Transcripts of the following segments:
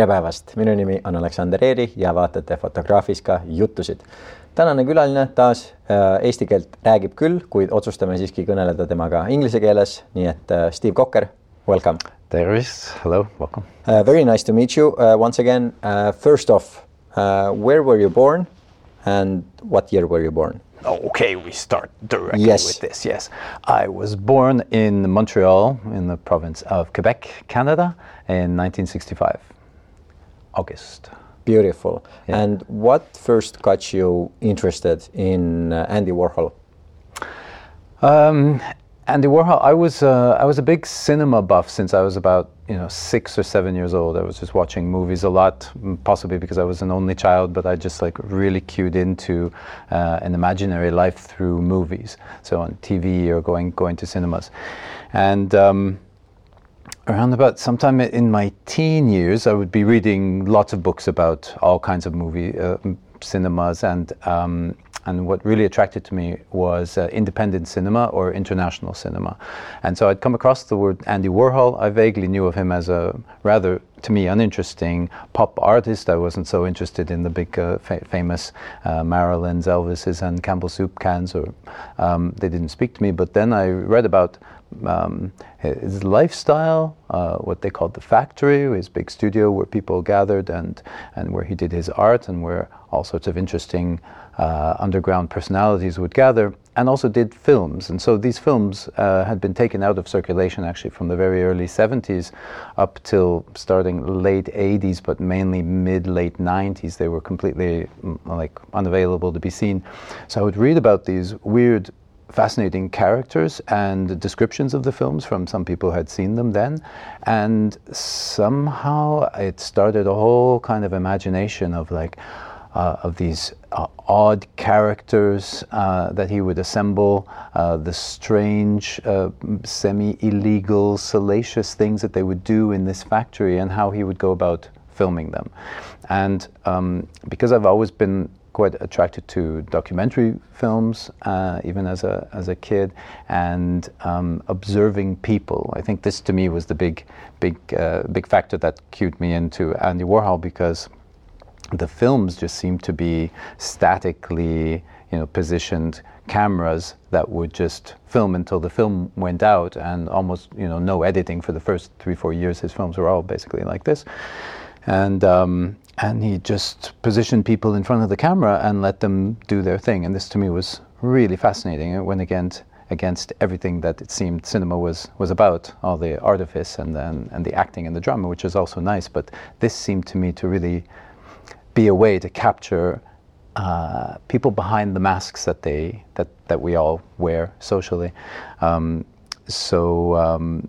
tere päevast, minu nimi on Aleksander Eeri ja vaatate Fotograafika jutusid. tänane külaline taas äh, eesti keelt räägib küll, kuid otsustame siiski kõneleda temaga inglise keeles, nii et äh, Steve Kokker, welcome. tervist, hello, welcome uh,. Very nice to meet you uh, once again uh,. First off uh,, where were you born and what year were you born? Okay, we start directly Yes. with this. Yes, I was born in Montreal, in the province of Quebec, Canada, in 1965, August. Beautiful. Yeah. And what first got you interested in uh, Andy Warhol? Um, Andy Warhol. I was uh, I was a big cinema buff since I was about you know six or seven years old. I was just watching movies a lot, mm, possibly because I was an only child, but I just like really cued into uh, an imaginary life through movies. So on TV or going going to cinemas, and. Um, around about sometime in my teen years, I would be reading lots of books about all kinds of movie uh, cinemas, and um, and what really attracted to me was uh, independent cinema or international cinema, and so I'd come across the word Andy Warhol. I vaguely knew of him as a rather to me uninteresting pop artist. I wasn't so interested in the big uh, fa- famous uh, Marilyns, Elvises, and Campbell soup cans, or um, they didn't speak to me. But then I read about um, his lifestyle, uh, what they called the factory, his big studio where people gathered and, and where he did his art and where all sorts of interesting uh, underground personalities would gather, and also did films. And so these films uh, had been taken out of circulation actually from the very early 70s up till starting late 80s, but mainly mid late 90s. They were completely mm, like unavailable to be seen. So I would read about these weird fascinating characters and descriptions of the films from some people who had seen them then and somehow it started a whole kind of imagination of like uh, of these uh, odd characters uh, that he would assemble, uh, the strange, uh, semi illegal, salacious things that they would do in this factory, and how he would go about filming them. And um, because I've always been quite attracted to documentary films, uh, even as a as a kid, and um, observing people. I think this to me was the big, big, uh, big factor that cued me into Andy Warhol because the films just seemed to be statically, you know, positioned cameras that would just film until the film went out, and almost, you know, no editing for the first three, four years. His films were all basically like this, and um, and he just positioned people in front of the camera and let them do their thing. And this to me was really fascinating. It went against against everything that it seemed cinema was was about, all the artifice and then and the acting and the drama, which is also nice. But this seemed to me to really be a way to capture uh, people behind the masks that they that that we all wear socially. Um, so um,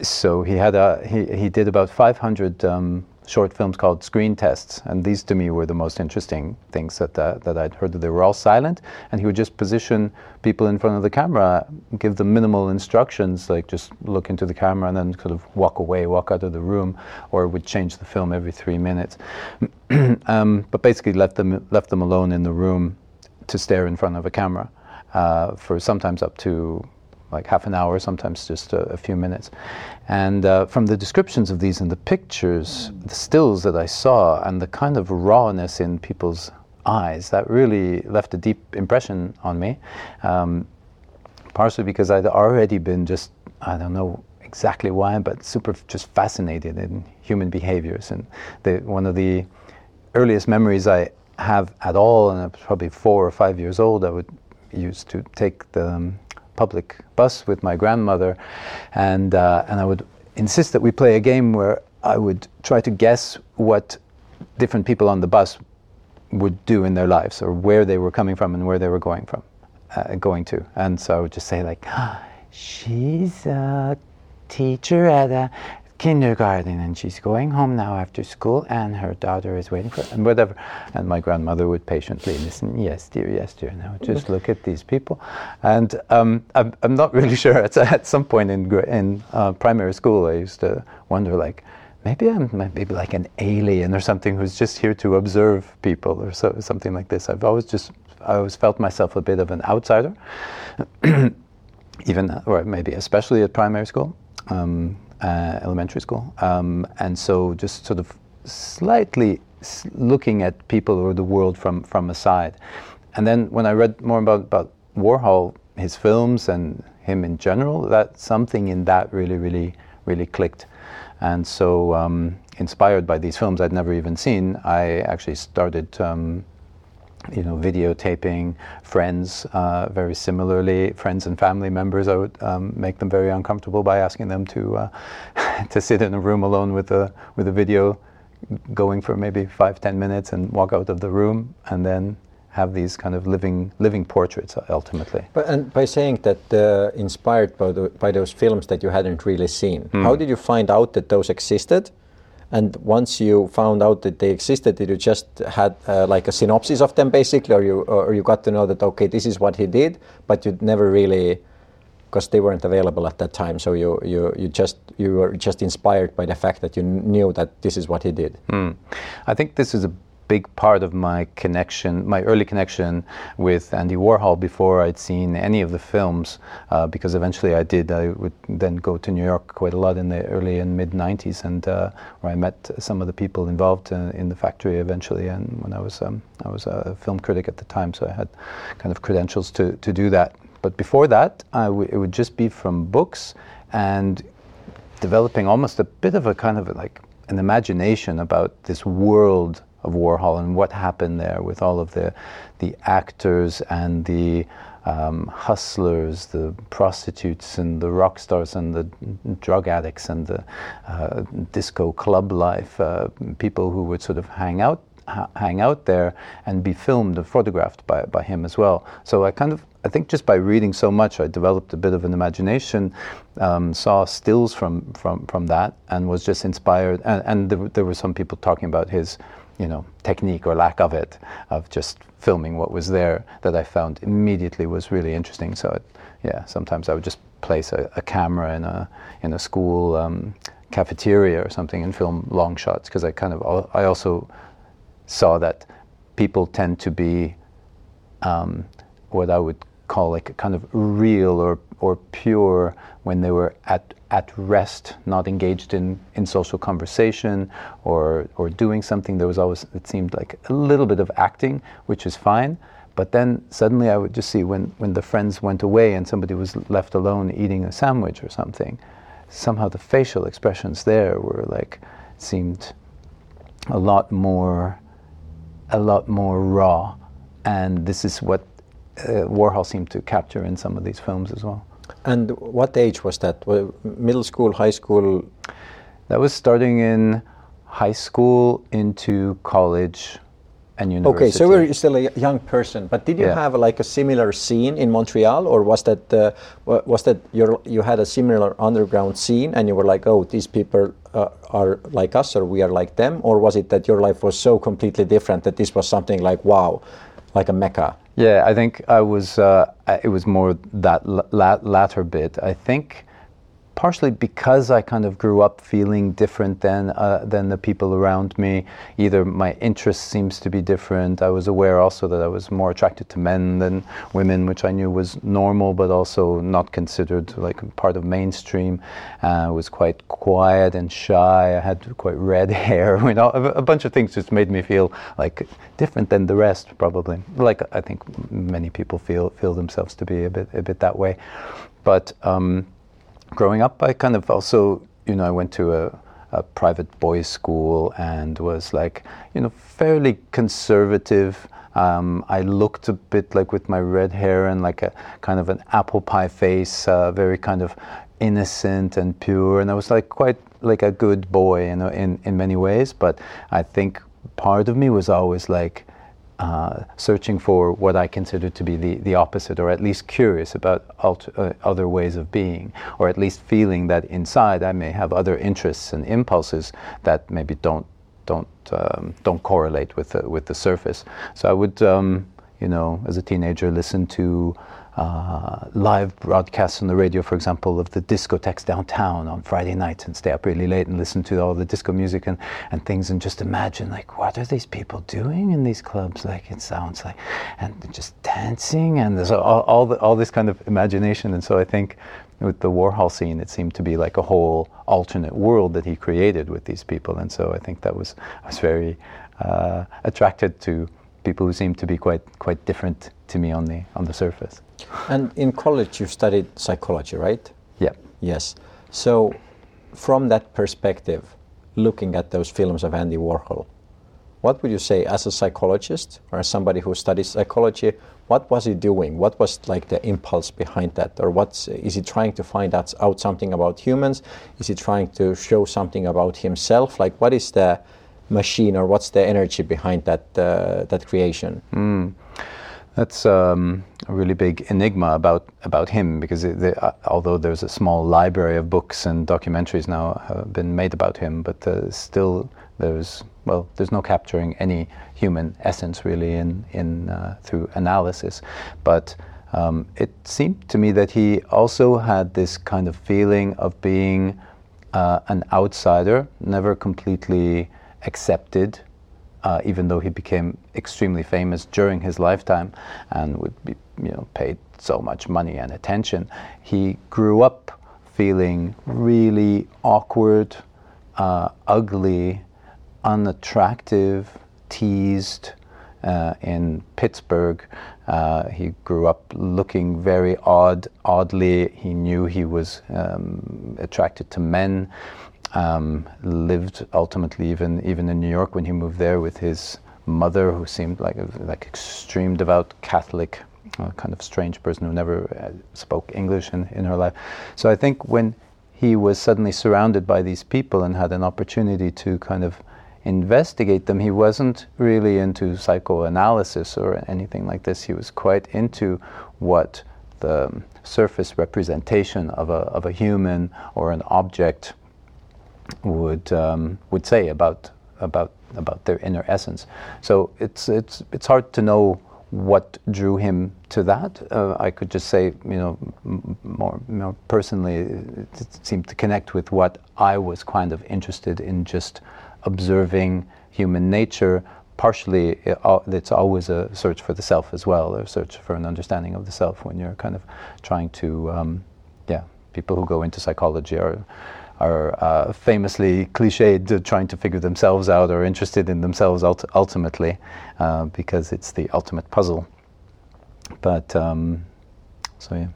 so he had a he, he did about 500 um, short films called screen tests, and these to me were the most interesting things that uh, that I'd heard. That they were all silent, and he would just position people in front of the camera, give them minimal instructions, like just look into the camera and then sort of walk away, walk out of the room, or would change the film every three minutes. um, but basically left them left them alone in the room to stare in front of a camera uh, for sometimes up to like half an hour, sometimes just a, a few minutes. And uh, from the descriptions of these and the pictures, the stills that I saw, and the kind of rawness in people's eyes, that really left a deep impression on me. Um, partially because I'd already been just, I don't know exactly why, but super just fascinated in human behaviors. And the, one of the earliest memories I have at all, and I was probably four or five years old, I would used to take the um, public bus with my grandmother, and uh, and I would insist that we play a game where I would try to guess what different people on the bus would do in their lives, or where they were coming from and where they were going from, uh, going to. And so I would just say like, she's a teacher at a kindergarten and she's going home now after school and her daughter is waiting for her, and whatever. And my grandmother would patiently listen. Yes dear yes dear would just look at these people. And um, I'm, I'm not really sure. At, at some point in, in uh, primary school I used to wonder like maybe I'm maybe like an alien or something who's just here to observe people or so, something like this. I've always just I always felt myself a bit of an outsider even or maybe especially at primary school. Um, uh, elementary school. Um, and so just sort of slightly looking at people or the world from from a side. And then when I read more about about Warhol, his films and him in general, that something in that really really really clicked. And so, um, inspired by these films I'd never even seen, I actually started um, you know, videotaping friends uh, very similarly, friends and family members. I would um, make them very uncomfortable by asking them to uh, to sit in a room alone with a with a video going for maybe five ten minutes and walk out of the room and then have these kind of living living portraits ultimately. But and by saying that uh, inspired by, the, by those films that you hadn't really seen, how did you find out that those existed? And once you found out that they existed, did you just had uh, like a synopsis of them basically, or you or you got to know that okay, this is what he did, but you'd never really, because they weren't available at that time. So you you you just you were just inspired by the fact that you knew that this is what he did. I think this is a big part of my connection, my early connection with Andy Warhol before I'd seen any of the films, uh, because eventually I did. I would then go to New York quite a lot in the early and mid 90s, and uh, where I met some of the people involved uh, in the factory eventually. And when I was um, I was a film critic at the time, so I had kind of credentials to, to do that. But before that, it would just be from books and developing almost a bit of a kind of like an imagination about this world of Warhol and what happened there with all of the the actors and the um, hustlers, the prostitutes and the rock stars and the drug addicts and the uh, disco club life, uh, people who would sort of hang out ha- hang out there and be filmed and photographed by, by him as well. So I kind of, I think just by reading so much, I developed a bit of an imagination, um, saw stills from, from, from that, and was just inspired. And, and there, there were some people talking about his, you know, technique or lack of it, of just filming what was there that I found immediately was really interesting. So, it, yeah, sometimes I would just place a, a camera in a, in a school um, cafeteria or something and film long shots because I kind of, I also saw that people tend to be um, what I would call like a kind of real or, or pure when they were at, at rest, not engaged in, in social conversation or, or doing something. There was always, it seemed like a little bit of acting, which is fine. But then suddenly I would just see when, when the friends went away and somebody was left alone eating a sandwich or something, somehow the facial expressions there were like, seemed a lot more a lot more raw, and this is what Warhol seemed to capture in some of these films as well. And what age was that? Middle school, high school? That was starting in high school into college and university. Okay, so you were still a young person, but did you Yeah. have like a similar scene in Montreal, or was that uh, was that your you had a similar underground scene, and you were like, oh, these people uh, are like us, or we are like them, or was it that your life was so completely different that this was something like wow, like a mecca? Yeah, I think I was. Uh, it was more that la- la- latter bit. I think partially because I kind of grew up feeling different than uh, than the people around me. Either my interest seems to be different. I was aware also that I was more attracted to men than women, which I knew was normal, but also not considered like part of mainstream. Uh, I was quite quiet and shy. I had quite red hair. You know, a, bunch of things just made me feel like different than the rest, probably. Like I think many people feel feel themselves to be a bit a bit that way, but. Um, growing up, I kind of also, you know, I went to a, a private boys' school and was like, you know, fairly conservative. Um, I looked a bit like with my red hair and like a kind of an apple pie face, uh, very kind of innocent and pure, and I was like quite like a good boy in, in in many ways. But I think part of me was always like, uh, searching for what I consider to be the, the opposite, or at least curious about alter, uh, other ways of being, or at least feeling that inside I may have other interests and impulses that maybe don't don't um, don't correlate with the, with the surface. So I would, um, you know, as a teenager, listen to uh, live broadcasts on the radio, for example, of the discotheques downtown on Friday nights and stay up really late and listen to all the disco music and, and things and just imagine like what are these people doing in these clubs? Like it sounds like and just dancing and there's all, all, the, all this kind of imagination. And so I think with the Warhol scene, it seemed to be like a whole alternate world that he created with these people. And so I think that was I was very uh, attracted to people who seemed to be quite quite different to me on the on the surface. And in college, you studied psychology, right? Yeah. Yes. So, from that perspective, looking at those films of Andy Warhol, what would you say as a psychologist or as somebody who studies psychology? What was he doing? What was like the impulse behind that, or what's is he trying to find out, out something about humans? Is he trying to show something about himself? Like, what is the machine, or what's the energy behind that uh, that creation? Mm. That's um, a really big enigma about about him because it, the, uh, although there's a small library of books and documentaries now have been made about him, but uh, still there's well there's no capturing any human essence really in in uh, through analysis, but. Um, it seemed to me that he also had this kind of feeling of being uh, an outsider, never completely accepted uh, even though he became extremely famous during his lifetime and would be you know paid so much money and attention, he grew up feeling really awkward, uh, ugly, unattractive, teased. Uh, in Pittsburgh, uh, he grew up looking very odd, oddly. He knew he was um, attracted to men um, lived ultimately even even in New York when he moved there with his mother, who seemed like a like extreme devout Catholic, uh, kind of strange person who never uh, spoke English in, in her life. So I think when he was suddenly surrounded by these people and had an opportunity to kind of investigate them, he wasn't really into psychoanalysis or anything like this. He was quite into what the surface representation of a, of a human or an object would um, would say about about about their inner essence. So it's it's it's hard to know what drew him to that. Uh, I could just say, you know, more, more personally, it, seemed to connect with what I was kind of interested in, just observing human nature. Partially, it, it's always a search for the self as well, a search for an understanding of the self when you're kind of trying to, um, yeah. People who go into psychology are are uh, famously cliched trying to figure themselves out or interested in themselves ult- ultimately uh, because it's the ultimate puzzle. But um, so yeah.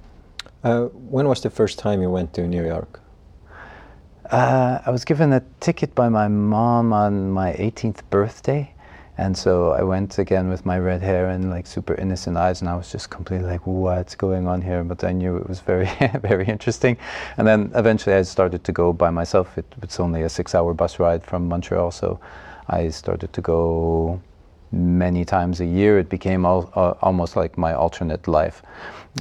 Uh, when was the first time you went to New York? Uh, I was given a ticket by my mom on my 18th birthday. And so I went again with my red hair and like super innocent eyes, and I was just completely like, what's going on here? But I knew it was very, very interesting. And then eventually I started to go by myself. It, it's only a six hour bus ride from Montreal, so I started to go many times a year. It became all, uh, almost like my alternate life.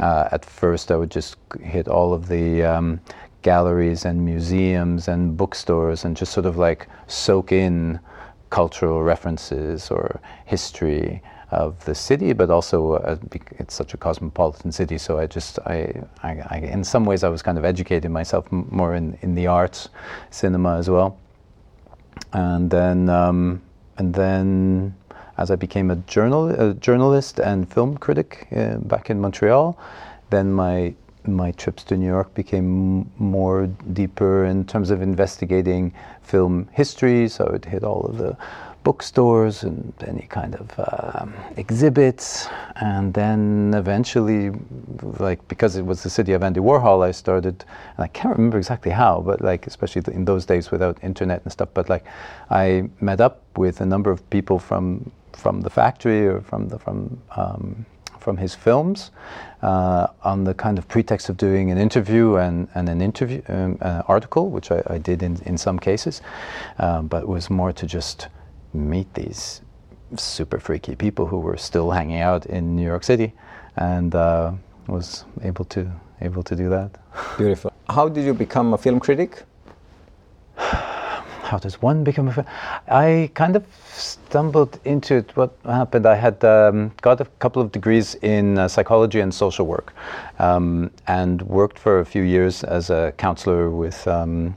Uh, at first, I would just hit all of the um, galleries and museums and bookstores and just sort of like soak in cultural references or history of the city, but also uh, it's such a cosmopolitan city. So I just, I, I, I, in some ways, I was kind of educating myself more in, in the arts, cinema as well. And then, um, and then, as I became a journal, a journalist and film critic uh, back in Montreal, then my my trips to New York became more deeper in terms of investigating film history. So I would hit all of the bookstores and any kind of um, exhibits. And then eventually, like because it was the city of Andy Warhol, I started, and I can't remember exactly how, but like especially in those days without internet and stuff. But like I met up with a number of people from from the factory or from the from um, from his films uh, on the kind of pretext of doing an interview and, and an interview um, uh, article, which I, I, did in, in some cases, um, but was more to just meet these super freaky people who were still hanging out in New York City, and uh, was able to able to do that. Beautiful. How did you become a film critic? how does one become a film? I kind of stumbled into it. What happened? I had um, got a couple of degrees in uh, psychology and social work, um, and worked for a few years as a counselor with um,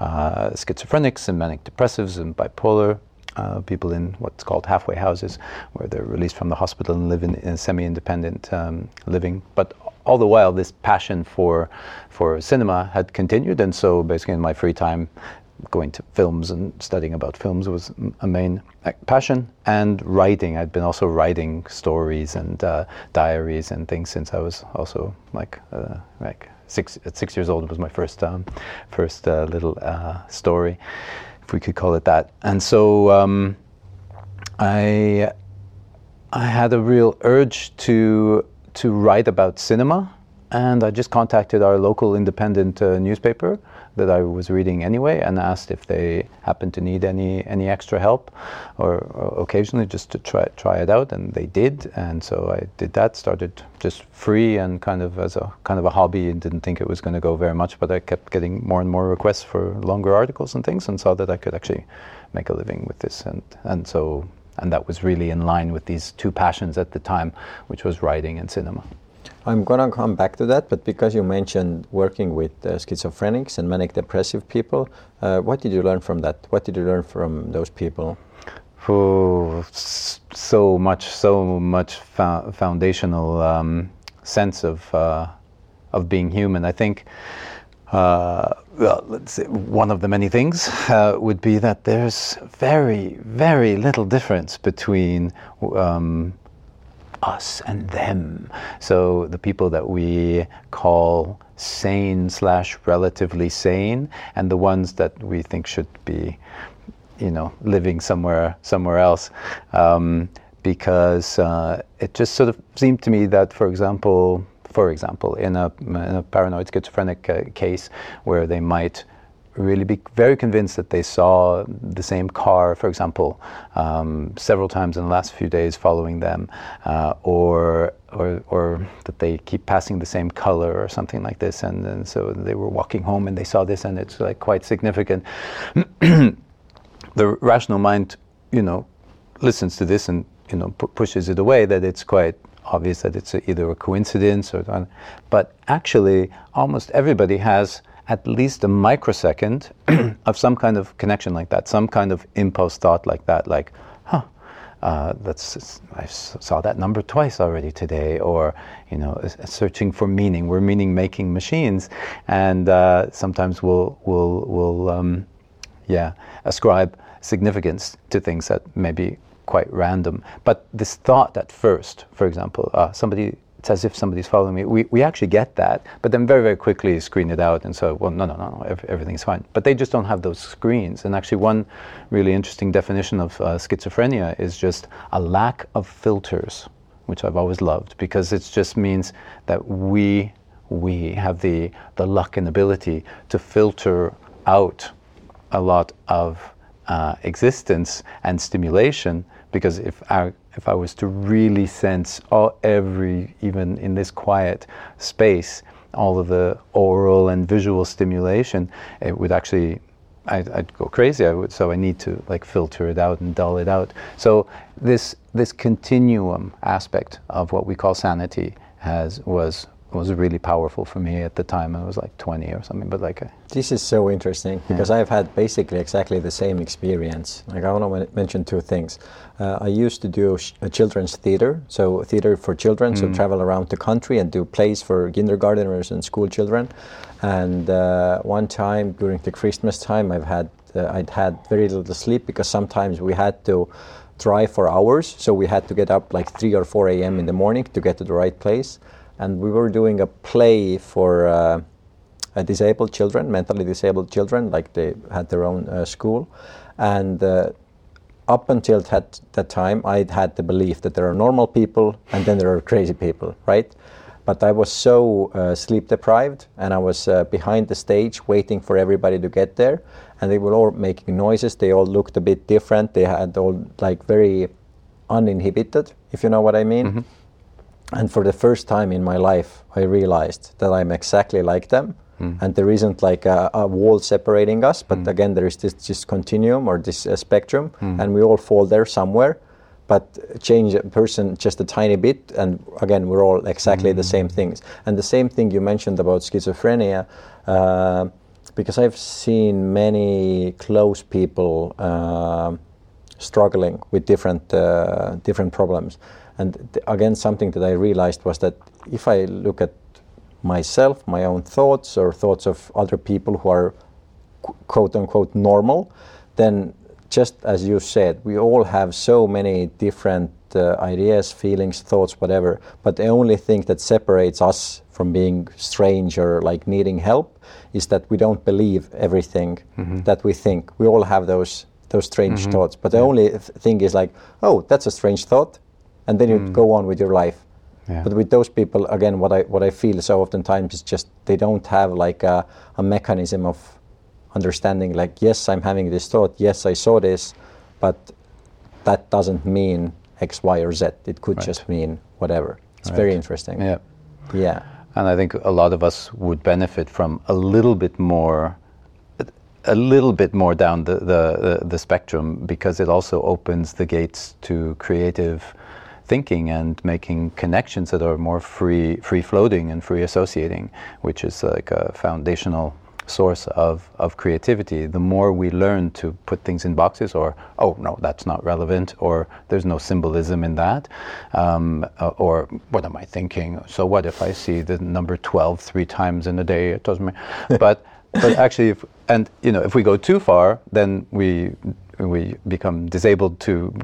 uh, schizophrenics and manic depressives and bipolar. Uh, people in what's called halfway houses, where they're released from the hospital and live in, in semi-independent um, living. But all the while, this passion for for cinema had continued, and so basically in my free time, going to films and studying about films was a main passion. And writing i'd been also writing stories and uh, diaries and things since i was also like uh, like six at six years old It was my first um, first uh, little uh, story if we could call it that. And so um, i i had a real urge to to write about cinema. And i just contacted our local independent uh, newspaper that I was reading anyway and asked if they happened to need any any extra help or, or, occasionally just to try try it out and they did. And so I did that started just free and kind of as a kind of a hobby. And didn't think it was going to go very much but I kept getting more and more requests for longer articles and things and saw that I could actually make a living with this. And and so and that was really in line with these two passions at the time which was writing and cinema. I'm going to come back to that, but because you mentioned working with uh, schizophrenics and manic depressive people, uh, what did you learn from that? What did you learn from those people? Oh, so much, so much fo foundational um, sense of uh, of being human. I think. Uh, well, let's one of the many things uh, would be that there's very, very little difference between um, us and them. So the people that we call sane slash relatively sane, and the ones that we think should be, you know, living somewhere somewhere else. Um, because uh, it just sort of seemed to me that, for example, for example, in a, in a paranoid schizophrenic uh, case where they might really be very convinced that they saw the same car, for example, um, several times in the last few days following them, uh, or, or, or that they keep passing the same color or something like this. And, and so they were walking home and they saw this, and it's like quite significant. the rational mind, you know, listens to this and you know pushes it away. That it's quite obvious that it's a, either a coincidence or, but actually, almost everybody has at least a microsecond of some kind of connection like that, some kind of impulse thought like that, like, huh, uh, that's I saw that number twice already today, or you know, searching for meaning. We're meaning-making machines, and uh, sometimes we'll we'll we'll um, yeah ascribe significance to things that may be quite random. But this thought at first, for example, uh, somebody it's as if somebody's following me. We, we actually get that, but then very, very quickly screen it out and so, well, no, no, no, no everything's fine. But they just don't have those screens. And actually, one really interesting definition of uh, schizophrenia is just a lack of filters, which I've always loved because it just means that we, we have the, the luck and ability to filter out a lot of uh, existence and stimulation because if our if I was to really sense all every even in this quiet space all of the oral and visual stimulation it would actually I'd, I'd, go crazy I would so I need to like filter it out and dull it out so this this continuum aspect of what we call sanity has was was really powerful for me at the time. I was like 20 or something, but like. this is so interesting because yeah. I've had basically exactly the same experience. Like I want to mention two things. Uh, I used to do sh- a children's theater, so theater for children, mm. so travel around the country and do plays for kindergarteners and school children. And uh, one time during the Christmas time, I've had uh, I'd had very little sleep because sometimes we had to drive for hours, so we had to get up like 3 or 4 a.m. in the morning to get to the right place and we were doing a play for uh, disabled children, mentally disabled children, like they had their own uh, school, and uh, up until that, that time, I had the belief that there are normal people and then there are crazy people, right? But I was so uh, sleep deprived, and I was uh, behind the stage waiting for everybody to get there, and they were all making noises. They all looked a bit different. They had all like very uninhibited, if you know what I mean. Mm-hmm and for the first time in my life, I realized that I'm exactly like them and there isn't like a, a wall separating us, but again, there is this, this continuum or this uh, spectrum, and we all fall there somewhere. But change a person just a tiny bit, and again, we're all exactly the same things. And the same thing you mentioned about schizophrenia, uh, because I've seen many close people. Uh, struggling with different uh, different problems. And th- again, something that I realized was that if I look at myself, my own thoughts, or thoughts of other people who are quote unquote normal, then just as you said, we all have so many different uh, ideas, feelings, thoughts, whatever. But the only thing that separates us from being strange or like needing help is that we don't believe everything mm-hmm. that we think. We all have those those strange mm-hmm. thoughts. But the only th- thing is like, oh, that's a strange thought, and then you mm. go on with your life. Yeah. But with those people, again, what I what I feel so oftentimes is just they don't have like a, a mechanism of understanding. Like, yes, I'm having this thought. Yes, I saw this, but that doesn't mean X, Y, or Z. It could Right. just mean whatever. It's very interesting. Yeah. Yeah. And I think a lot of us would benefit from a little bit more, a little bit more down the, the, the spectrum because it also opens the gates to creative thinking and making connections that are more free, free floating and free associating, which is like a foundational source of, of creativity. The more we learn to put things in boxes, or oh no, that's not relevant, or there's no symbolism in that, um, uh, or what am I thinking? So what if I see the number 12 three times in a day? It doesn't matter. But but actually, if, and you know, if we go too far, then we we become disabled to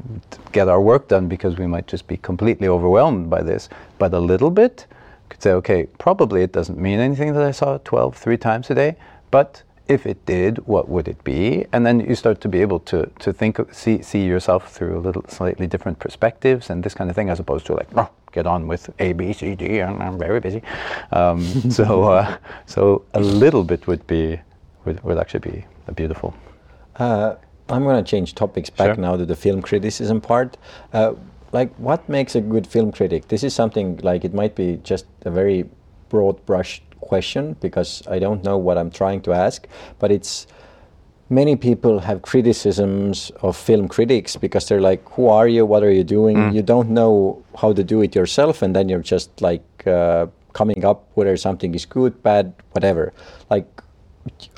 get our work done because we might just be completely overwhelmed by this. But a little bit could say, okay, probably it doesn't mean anything that I saw 12 three times a day, but if it did, what would it be? And then you start to be able to, to think, see, see yourself through a little slightly different perspectives and this kind of thing, as opposed to like, oh, get on with A, B, C, D, and I'm very busy. Um, so, uh, so a little bit would be, would, would actually be beautiful. Uh, I'm going to change topics back Sure. now to the film criticism part. Uh, like, what makes a good film critic? This is something like it might be just a very broad brush question because I don't know what I'm trying to ask, but it's many people have criticisms of film critics because they're like, "Who are you? What are you doing? You don't know how to do it yourself, and then you're just like uh, coming up whether something is good, bad, whatever." Like,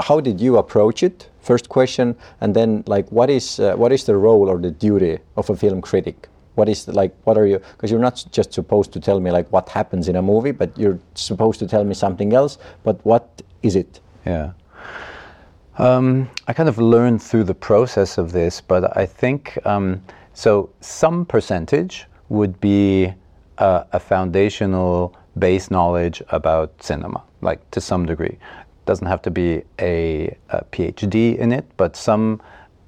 how did you approach it? First question, and then like, what is uh, what is the role or the duty of a film critic? What is the, like? What are you? Because you're not just supposed to tell me like what happens in a movie, but you're supposed to tell me something else. But what is it? Yeah. Um, I kind of learned through the process of this, but I think um, so. Some percentage would be uh, a foundational base knowledge about cinema, like to some degree. Doesn't have to be a, a PhD in it, but some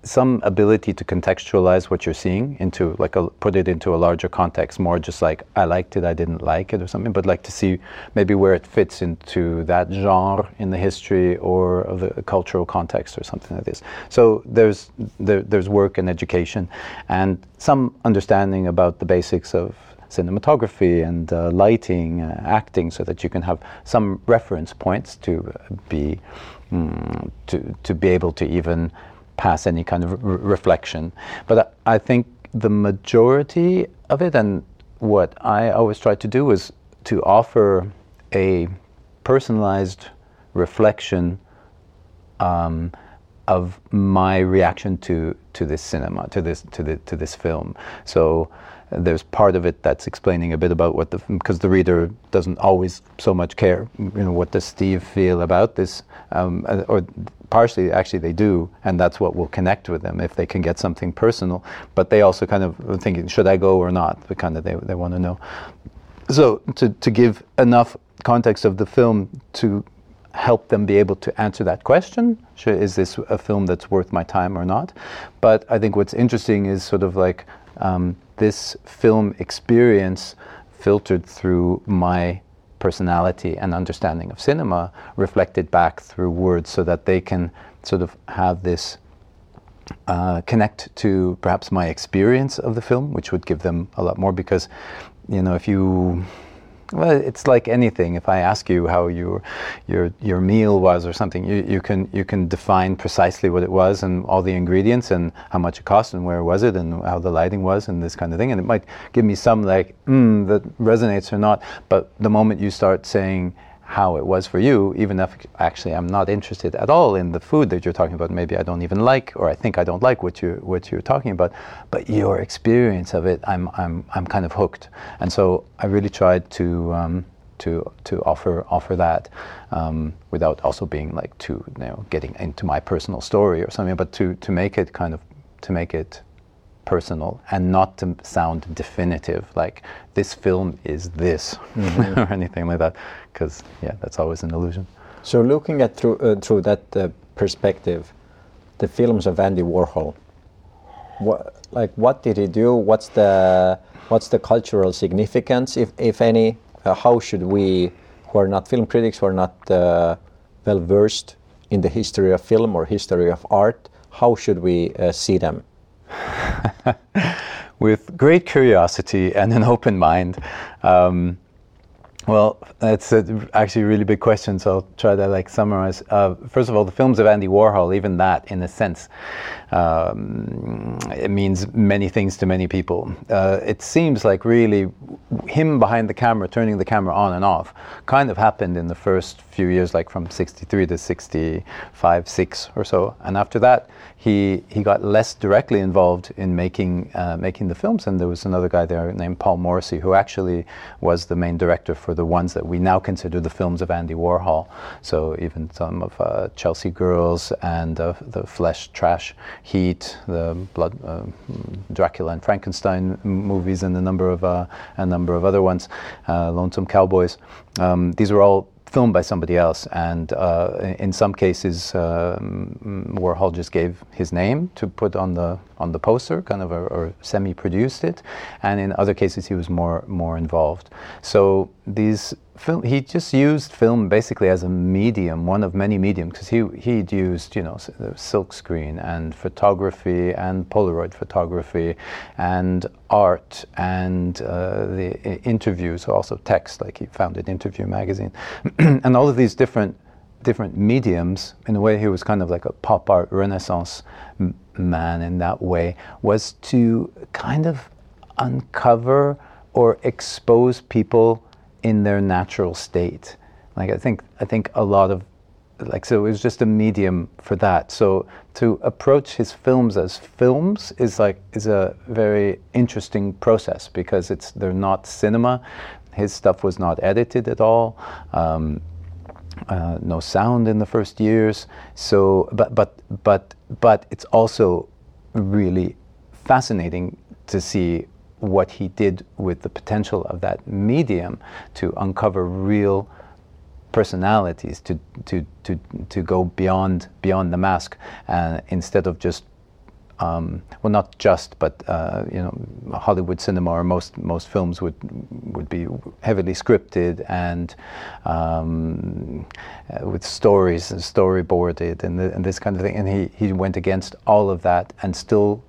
some ability to contextualize what you're seeing into like a, put it into a larger context more just like i liked it i didn't like it or something but like to see maybe where it fits into that genre in the history or the cultural context or something like this. So there's there, there's work and education and some understanding about the basics of cinematography and uh, lighting, uh, acting, so that you can have some reference points to uh, be mm, to to be able to even pass any kind of re- reflection. But I, I think the majority of it, and what I always try to do, is to offer a personalized reflection um, of my reaction to to this cinema, to this to the to this film. So there's part of it that's explaining a bit about what the because the reader doesn't always so much care. You know, what does Steve feel about this? Um, uh, or partially, actually, they do, and that's what will connect with them if they can get something personal. But they also kind of thinking, should I go or not? The kind of they they want to know. So to to give enough context of the film to help them be able to answer that question Should, is this a film that's worth my time or not but i think what's interesting is sort of like um, this film experience filtered through my personality and understanding of cinema reflected back through words so that they can sort of have this uh, connect to perhaps my experience of the film, which would give them a lot more because, you know, if you well, it's like anything. If I ask you how your your your meal was or something, you, you can you can define precisely what it was and all the ingredients and how much it cost and where was it and how the lighting was and this kind of thing. And it might give me some like mm, that resonates or not. But the moment you start saying how it was for you, even if actually I'm not interested at all in the food that you're talking about. Maybe I don't even like, or I think I don't like what you what you're talking about. But your experience of it, I'm I'm I'm kind of hooked, and so I really tried to. Um, to, to offer offer that um, without also being like too you know getting into my personal story or something, but to, to make it kind of to make it personal and not to sound definitive like this film is this mm-hmm. or anything like that because yeah, that's always an illusion. So looking at through uh, through that uh, perspective, the films of Andy Warhol, what like what did he do? What's the what's the cultural significance, if if any? Uh, how should we, who are not film critics, who are not uh, well versed in the history of film or history of art, how should we uh, see them? With great curiosity and an open mind. Um, well, that's a, actually a really big question, so I'll try to like summarize. Uh, first of all, the films of Andy Warhol, even that, in a sense, um, it means many things to many people. Uh, it seems like really him behind the camera, turning the camera on and off, kind of happened in the first few years, like from 63 to 65, 6 or so. And after that, he, he got less directly involved in making, uh, making the films. And there was another guy there named Paul Morrissey, who actually was the main director for the ones that we now consider the films of Andy Warhol. So even some of uh, Chelsea Girls and uh, the Flesh Trash Heat, the Blood, uh, Dracula and Frankenstein movies, and a number of uh, a number of other ones, uh, Lonesome Cowboys. Um, these were all filmed by somebody else, and uh, in some cases, um, Warhol just gave his name to put on the on the poster, kind of, a, or semi-produced it, and in other cases, he was more more involved. So these film, he just used film basically as a medium, one of many mediums, because he he'd used you know silkscreen and photography and Polaroid photography and art and uh, the interviews, also text, like he founded Interview magazine, and all of these different different mediums. In a way, he was kind of like a pop art renaissance man in that way. Was to kind of uncover or expose people in their natural state. Like I think I think a lot of like so it was just a medium for that. So to approach his films as films is like is a very interesting process because it's they're not cinema. His stuff was not edited at all. Um, uh, no sound in the first years. So, but but but but it's also really fascinating to see what he did with the potential of that medium to uncover real personalities to to to to go beyond beyond the mask uh, instead of just um, well not just but uh, you know Hollywood cinema or most most films would would be heavily scripted and um, uh, with stories and storyboarded and, the, and this kind of thing. And he he went against all of that and still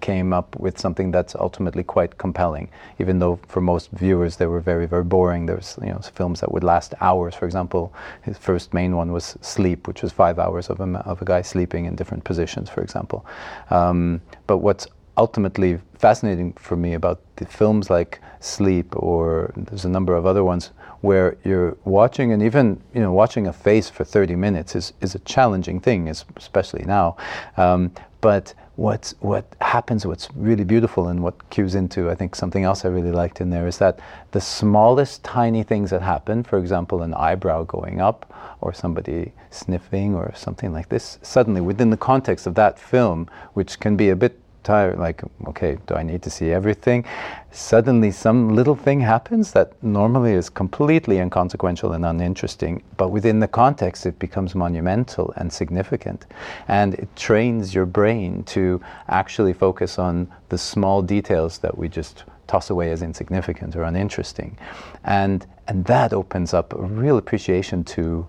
came up with something that's ultimately quite compelling, even though for most viewers they were very, very boring. There's you know films that would last hours. For example, his first main one was Sleep, which was five hours of a, of a guy sleeping in different positions, for example. Um, but what's ultimately fascinating for me about the films like Sleep, or there's a number of other ones where you're watching, and even you know watching a face for 30 minutes is, is a challenging thing, especially now. Um, but what's, what happens, what's really beautiful, and what cues into, I think, something else I really liked in there is that the smallest tiny things that happen, for example, an eyebrow going up, or somebody sniffing, or something like this, suddenly within the context of that film, which can be a bit tired, like, okay, do I need to see everything? Suddenly, some little thing happens that normally is completely inconsequential and uninteresting, but within the context, it becomes monumental and significant. And it trains your brain to actually focus on the small details that we just toss away as insignificant or uninteresting. And, and that opens up a real appreciation to,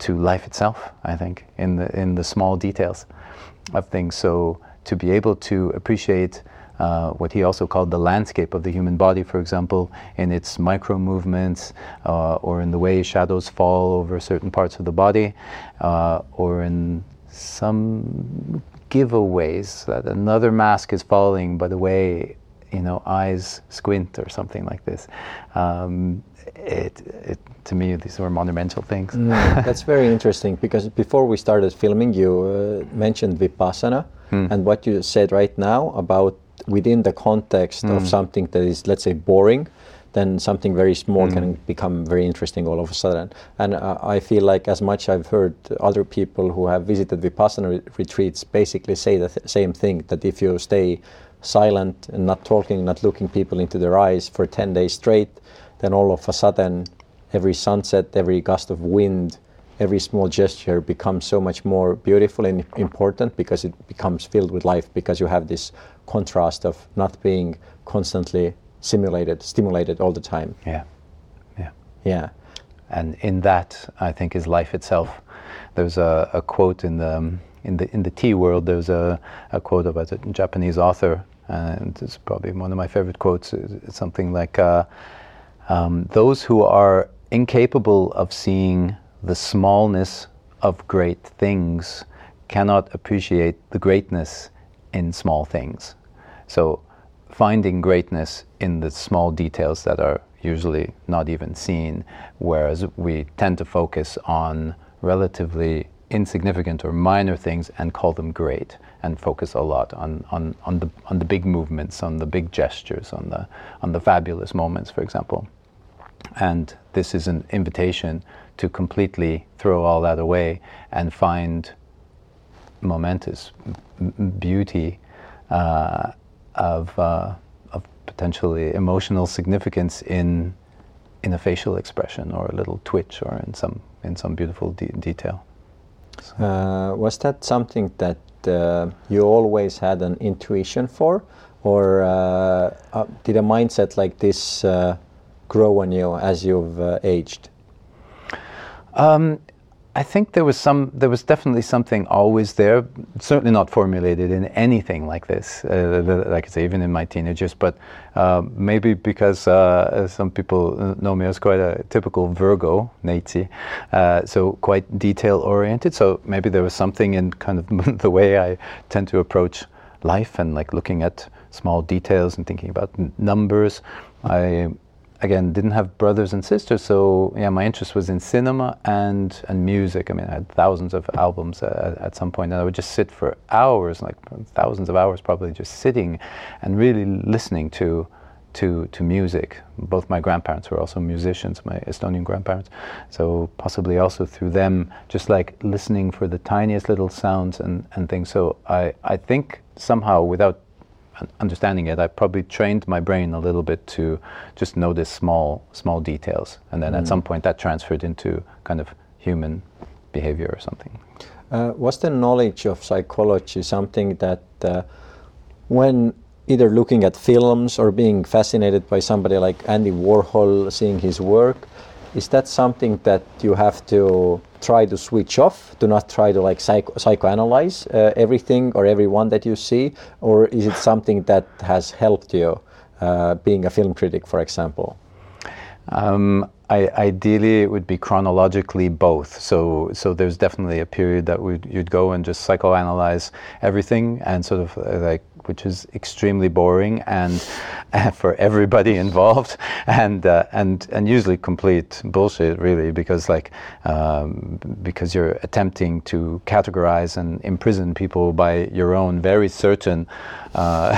to life itself, I think, in the, in the small details of things. So to be able to appreciate uh, what he also called the landscape of the human body, for example, in its micro movements uh, or in the way shadows fall over certain parts of the body uh, or in some giveaways that another mask is falling by the way you know eyes squint or something like this. Um, it, it, to me these were monumental things. Mm, that's very interesting because before we started filming you uh, mentioned vipassana mm. and what you said right now about within the context mm. of hmm. something that is let's say boring then something very small mm. can become very interesting all of a sudden. And uh, I feel like as much I've heard other people who have visited Vipassana re retreats basically say the th same thing, that if you stay silent and not talking, not looking people into their eyes for 10 days straight, then all of a sudden every sunset, every gust of wind, every small gesture becomes so much more beautiful and important because it becomes filled with life because you have this contrast of not being constantly simulated, stimulated all the time. Yeah, yeah, yeah. And in that, I think, is life itself. There's a, a quote in the in the in the tea world. There's a, a quote about a Japanese author, and it's probably one of my favorite quotes. It's something like, uh, um, "Those who are incapable of seeing the smallness of great things cannot appreciate the greatness in small things." So finding greatness in the small details that are usually not even seen, whereas we tend to focus on relatively insignificant or minor things and call them great and focus a lot on, on, on, the, on the big movements, on the big gestures, on the, on the fabulous moments, for example. And this is an invitation to completely throw all that away and find momentous beauty uh, of, uh, of potentially emotional significance in, in a facial expression or a little twitch or in some, in some beautiful de detail. So. Uh, was that something that uh, you always had an intuition for, or uh, uh, did a mindset like this grow on you as you've aged? Um, I think there was some, there was definitely something always there, certainly not formulated in anything like this, uh, like I say, even in my teenagers, but uh, maybe because uh, some people know me as quite a typical Virgo, Nazi, uh, so quite detail oriented. So maybe there was something in kind of the way I tend to approach life and like looking at small details and thinking about numbers. I again didn't have brothers and sisters so yeah my interest was in cinema and and music. I mean i had thousands of albums uh, at some point and i would just sit for hours like thousands of hours probably just sitting and really listening to to to music. Both my grandparents were also musicians my estonian grandparents. So possibly also through them just like listening for the tiniest little sounds and and things. So i i think somehow without understanding it, I probably trained my brain a little bit to just notice small, small details, and then mm. at some point that transferred into kind of human behavior or something. Uh, was the knowledge of psychology something that, uh, when either looking at films or being fascinated by somebody like Andy Warhol, seeing his work, is that something that you have to try to switch off, Do not try to like psycho psychoanalyze uh, everything or everyone that you see, or is it something that has helped you uh, being a film critic, for example? Um, I, ideally, it would be chronologically both. So, so there's definitely a period that would you'd go and just psychoanalyze everything, and sort of uh, which is extremely boring and uh, for everybody involved, and uh, and and usually complete bullshit, really, because like um, because you're attempting to categorize and imprison people by your own very certain uh,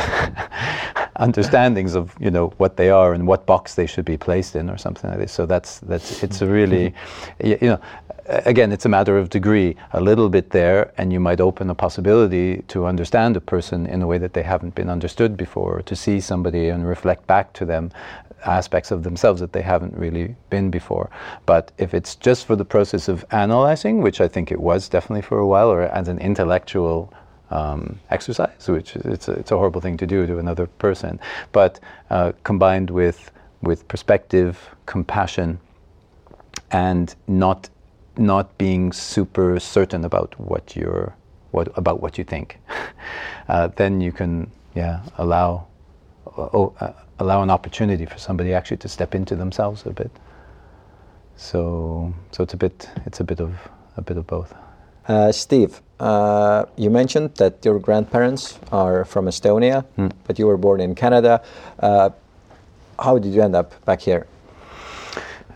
understandings of you know what they are and what box they should be placed in or something like this. So that's that's it's a really you know again it's a matter of degree. A little bit there, and you might open a possibility to understand a person in a way that they haven't been understood before, to see somebody and reflect back to them aspects of themselves that they haven't really been before. But if it's just for the process of analyzing, which I think it was definitely for a while, or as an intellectual um, exercise, which it's a, it's a horrible thing to do to another person, but uh, combined with with perspective, compassion, and not not being super certain about what you're what about what you think, uh, then you can yeah, allow oh, uh, allow an opportunity for somebody actually to step into themselves a bit. So so it's a bit it's a bit of a bit of both. Uh, Steve, uh, you mentioned that your grandparents are from Estonia, Hmm. but you were born in Canada. Uh, how did you end up back here?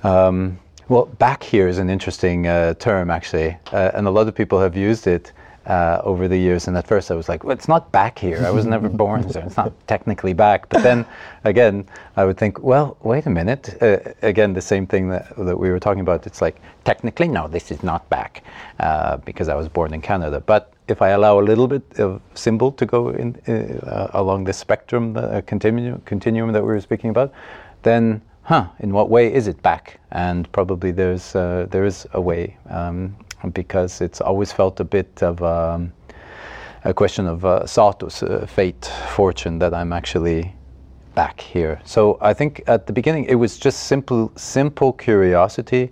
Um, well, back here is an interesting uh, term, actually, uh, and a lot of people have used it uh, over the years. And at first, I was like, "Well, it's not back here. I was never born, so it's not technically back." But then, again, I would think, "Well, wait a minute." Uh, again, the same thing that, that we were talking about. It's like technically, no, this is not back uh, because I was born in Canada. But if I allow a little bit of symbol to go in uh, along the spectrum, the uh, continuum, continuum that we were speaking about, then huh, in what way is it back? And probably there's uh, there is a way um, because it's always felt a bit of um, a question of uh, status, uh, fate, fortune that I'm actually back here. So I think at the beginning it was just simple simple curiosity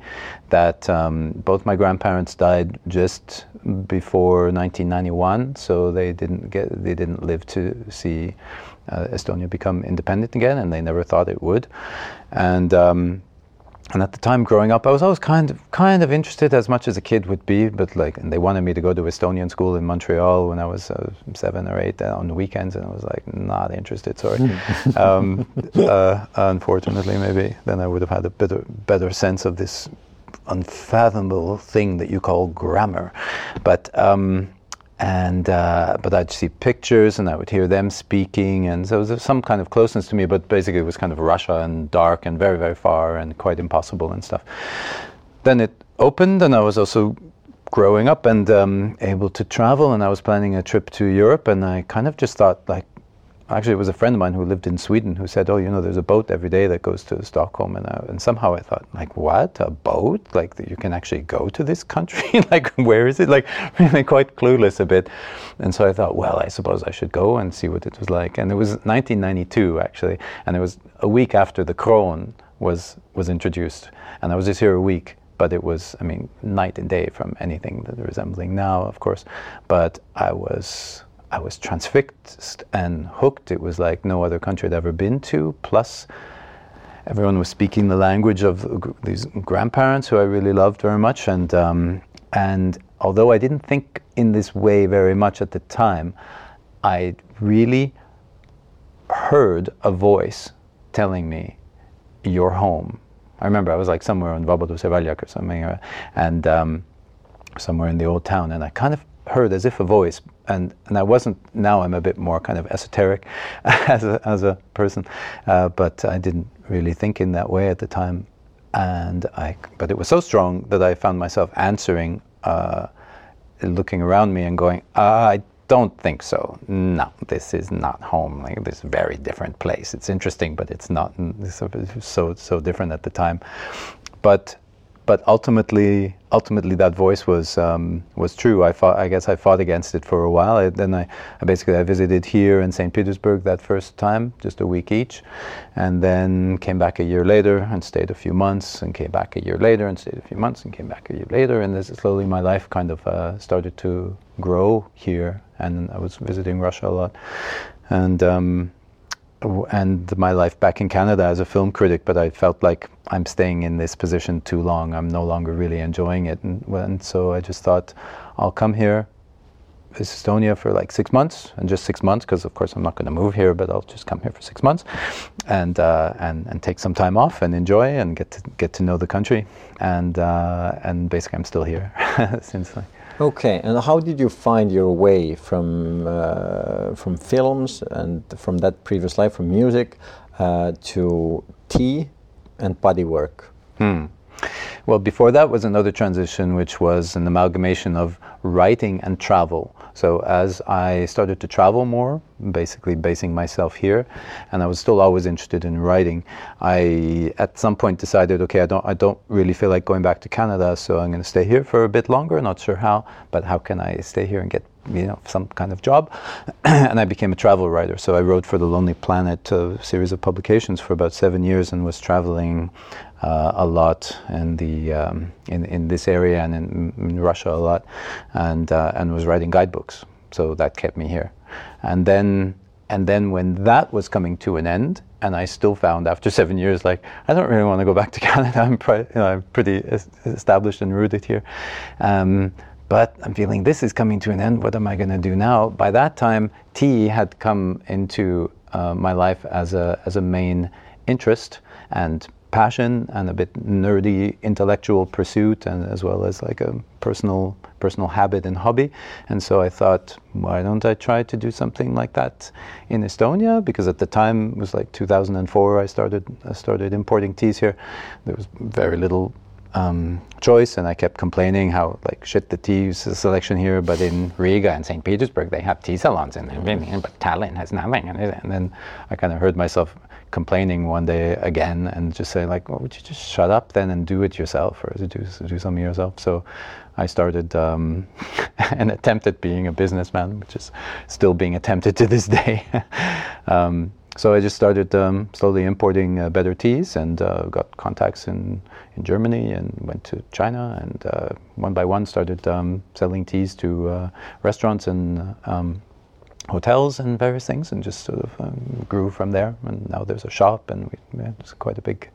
that um, both my grandparents died just before 1991, so they didn't get they didn't live to see uh, Estonia become independent again, and they never thought it would. And um, and at the time growing up, I was always kind of kind of interested as much as a kid would be, but like, and they wanted me to go to Estonian school in Montreal when I was uh, seven or eight uh, on the weekends, and I was like, not interested. Sorry. um, uh, unfortunately, maybe then I would have had a better better sense of this unfathomable thing that you call grammar, but. Um, and uh, but I'd see pictures and I would hear them speaking, and so there was some kind of closeness to me. But basically, it was kind of Russia and dark and very very far and quite impossible and stuff. Then it opened, and I was also growing up and um, able to travel, and I was planning a trip to Europe, and I kind of just thought like. Actually, it was a friend of mine who lived in Sweden who said, "Oh, you know, there's a boat every day that goes to Stockholm," and, I, and somehow I thought, like, what? A boat? Like you can actually go to this country? like, where is it? Like, really quite clueless a bit. And so I thought, well, I suppose I should go and see what it was like. And it was 1992 actually, and it was a week after the kroon was was introduced, and I was just here a week. But it was, I mean, night and day from anything that resembling now, of course. But I was I was transfixed and hooked. It was like no other country I'd ever been to. Plus, everyone was speaking the language of these grandparents who I really loved very much. And um, and although I didn't think in this way very much at the time, I really heard a voice telling me, "You're home." I remember I was like somewhere on Vabaduse Väljak or something, uh, and um, somewhere in the old town, and I kind of heard as if a voice, and, and I wasn't. Now I'm a bit more kind of esoteric as a as a person, uh, but I didn't really think in that way at the time, and I. But it was so strong that I found myself answering, uh, looking around me and going, I don't think so. No, this is not home. Like this very different place. It's interesting, but it's not so, so different at the time. But but ultimately, ultimately, that voice was um, was true. I fought. I guess I fought against it for a while. I, then I, I basically I visited here in St. Petersburg that first time, just a week each, and then came back a year later and stayed a few months, and came back a year later and stayed a few months, and came back a year later, and this slowly my life kind of uh, started to grow here, and I was visiting Russia a lot, and. Um, and my life back in Canada as a film critic, but I felt like I'm staying in this position too long. I'm no longer really enjoying it, and, and so I just thought I'll come here, to Estonia, for like six months, and just six months, because of course I'm not going to move here, but I'll just come here for six months, and uh, and and take some time off and enjoy and get to get to know the country, and uh, and basically I'm still here since. Okay, and how did you find your way from uh, from films and from that previous life, from music, uh, to tea and body work? Hmm. Well, before that was another transition, which was an amalgamation of writing and travel. So as I started to travel more, basically basing myself here, and I was still always interested in writing, I at some point decided, okay, I don't, I don't really feel like going back to Canada, so I'm going to stay here for a bit longer. Not sure how, but how can I stay here and get you know some kind of job? and I became a travel writer. So I wrote for the Lonely Planet, a series of publications for about seven years, and was traveling a lot in the um, in in this area and in, in Russia a lot, and uh, and was writing guidebooks. So that kept me here, and then and then when that was coming to an end, and I still found after seven years, like I don't really want to go back to Canada. I'm, you know, I'm pretty established and rooted here. Um, but I'm feeling this is coming to an end. What am I going to do now? By that time, tea had come into uh, my life as a as a main interest and passion and a bit nerdy intellectual pursuit, and as well as like a personal personal habit and hobby. And so I thought, why don't I try to do something like that in Estonia? Because at the time it was like 2004. I started I started importing teas here. There was very little um, choice, and I kept complaining how like shit the tea selection here. But in Riga and St. Petersburg, they have tea salons, and but Tallinn has nothing. And then I kind of heard myself complaining one day again, and just say like, well, would you just shut up then and do it yourself, or do do something yourself? So I started um, an attempt at being a businessman, which is still being attempted to this day. um, so I just started um, slowly importing uh, better teas and uh, got contacts in, in Germany and went to China and uh, one by one started um, selling teas to uh, restaurants and um, hotels and various things and just sort of um, grew from there. And now there's a shop and we, yeah, it's quite a big,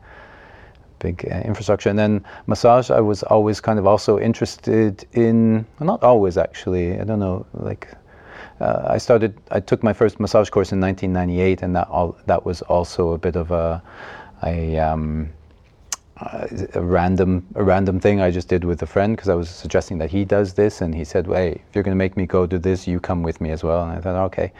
big uh, infrastructure. And then massage, I was always kind of also interested in, well, not always actually, I don't know, like uh, I started. I took my first massage course in 1998, and that all that was also a bit of a, a, um, a random a random thing I just did with a friend because I was suggesting that he does this, and he said, "Well, hey, if you're going to make me go do this, you come with me as well." And I thought, okay.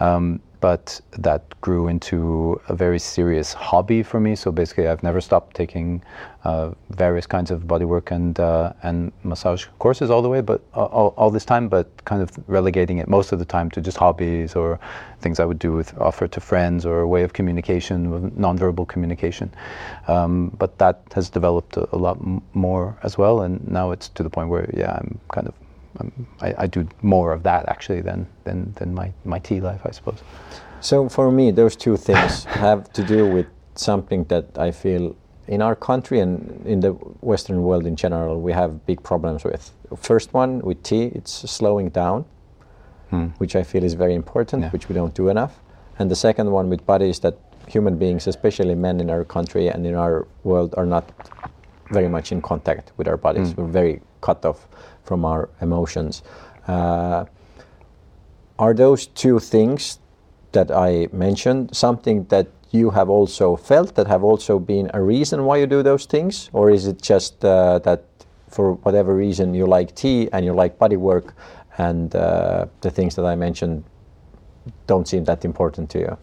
Um, but that grew into a very serious hobby for me. So basically, I've never stopped taking uh, various kinds of bodywork and uh, and massage courses all the way, but all, all, this time, but kind of relegating it most of the time to just hobbies or things I would do with offer to friends or a way of communication, nonverbal communication. Um, but that has developed a, a lot more as well, and now it's to the point where yeah, I'm kind of I, I, do more of that actually than than, than my, my tea life, I suppose. So for me, those two things have to do with something that I feel in our country and in the Western world in general, we have big problems with. First one with tea, it's slowing down, hmm. which I feel is very important, yeah. which we don't do enough. And the second one with body is that human beings, especially men in our country and in our world, are not very much in contact with our bodies. Hmm. We're very cut off from our emotions. Uh, are those two things that I mentioned something that you have also felt that have also been a reason why you do those things, or is it just uh, that for whatever reason you like tea and you like body work, and uh, the things that I mentioned don't seem that important to you?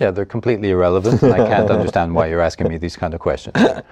Yeah, they're completely irrelevant, and I can't understand why you're asking me these kind of questions. For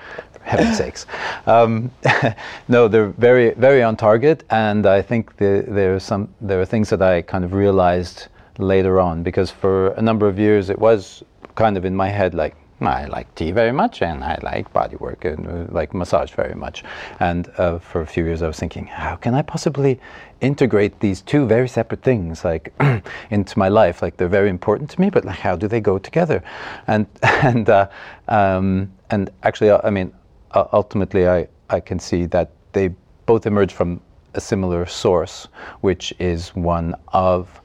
heaven's sakes. Um, no, they're very, very on target, and I think the, there are some there are things that I kind of realized later on because for a number of years it was kind of in my head like I like tea very much and I like body work and uh, like massage very much. And uh, for a few years I was thinking, how can I possibly integrate these two very separate things like into my life? Like they're very important to me, but like how do they go together? And and uh, um, and actually, I mean, ultimately, I I can see that they both emerge from a similar source, which is one of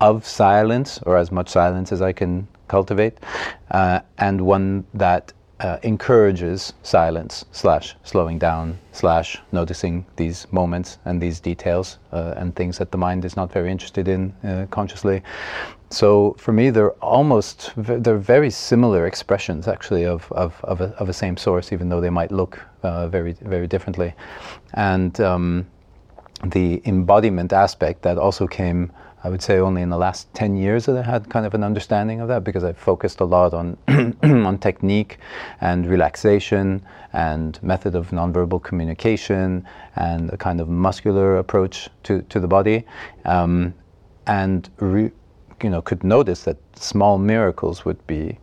of silence or as much silence as I can cultivate, uh, and one that uh, encourages silence slash slowing down slash noticing these moments and these details uh, and things that the mind is not very interested in uh, consciously. So for me, they're almost they're very similar expressions actually of of of a, of a same source, even though they might look uh, very very differently, and. Um, the embodiment aspect that also came I would say only in the last 10 years that I had kind of an understanding of that because I focused a lot on, on technique and relaxation and method of nonverbal communication and a kind of muscular approach to, to the body. Um, and re, you know, could notice that small miracles would be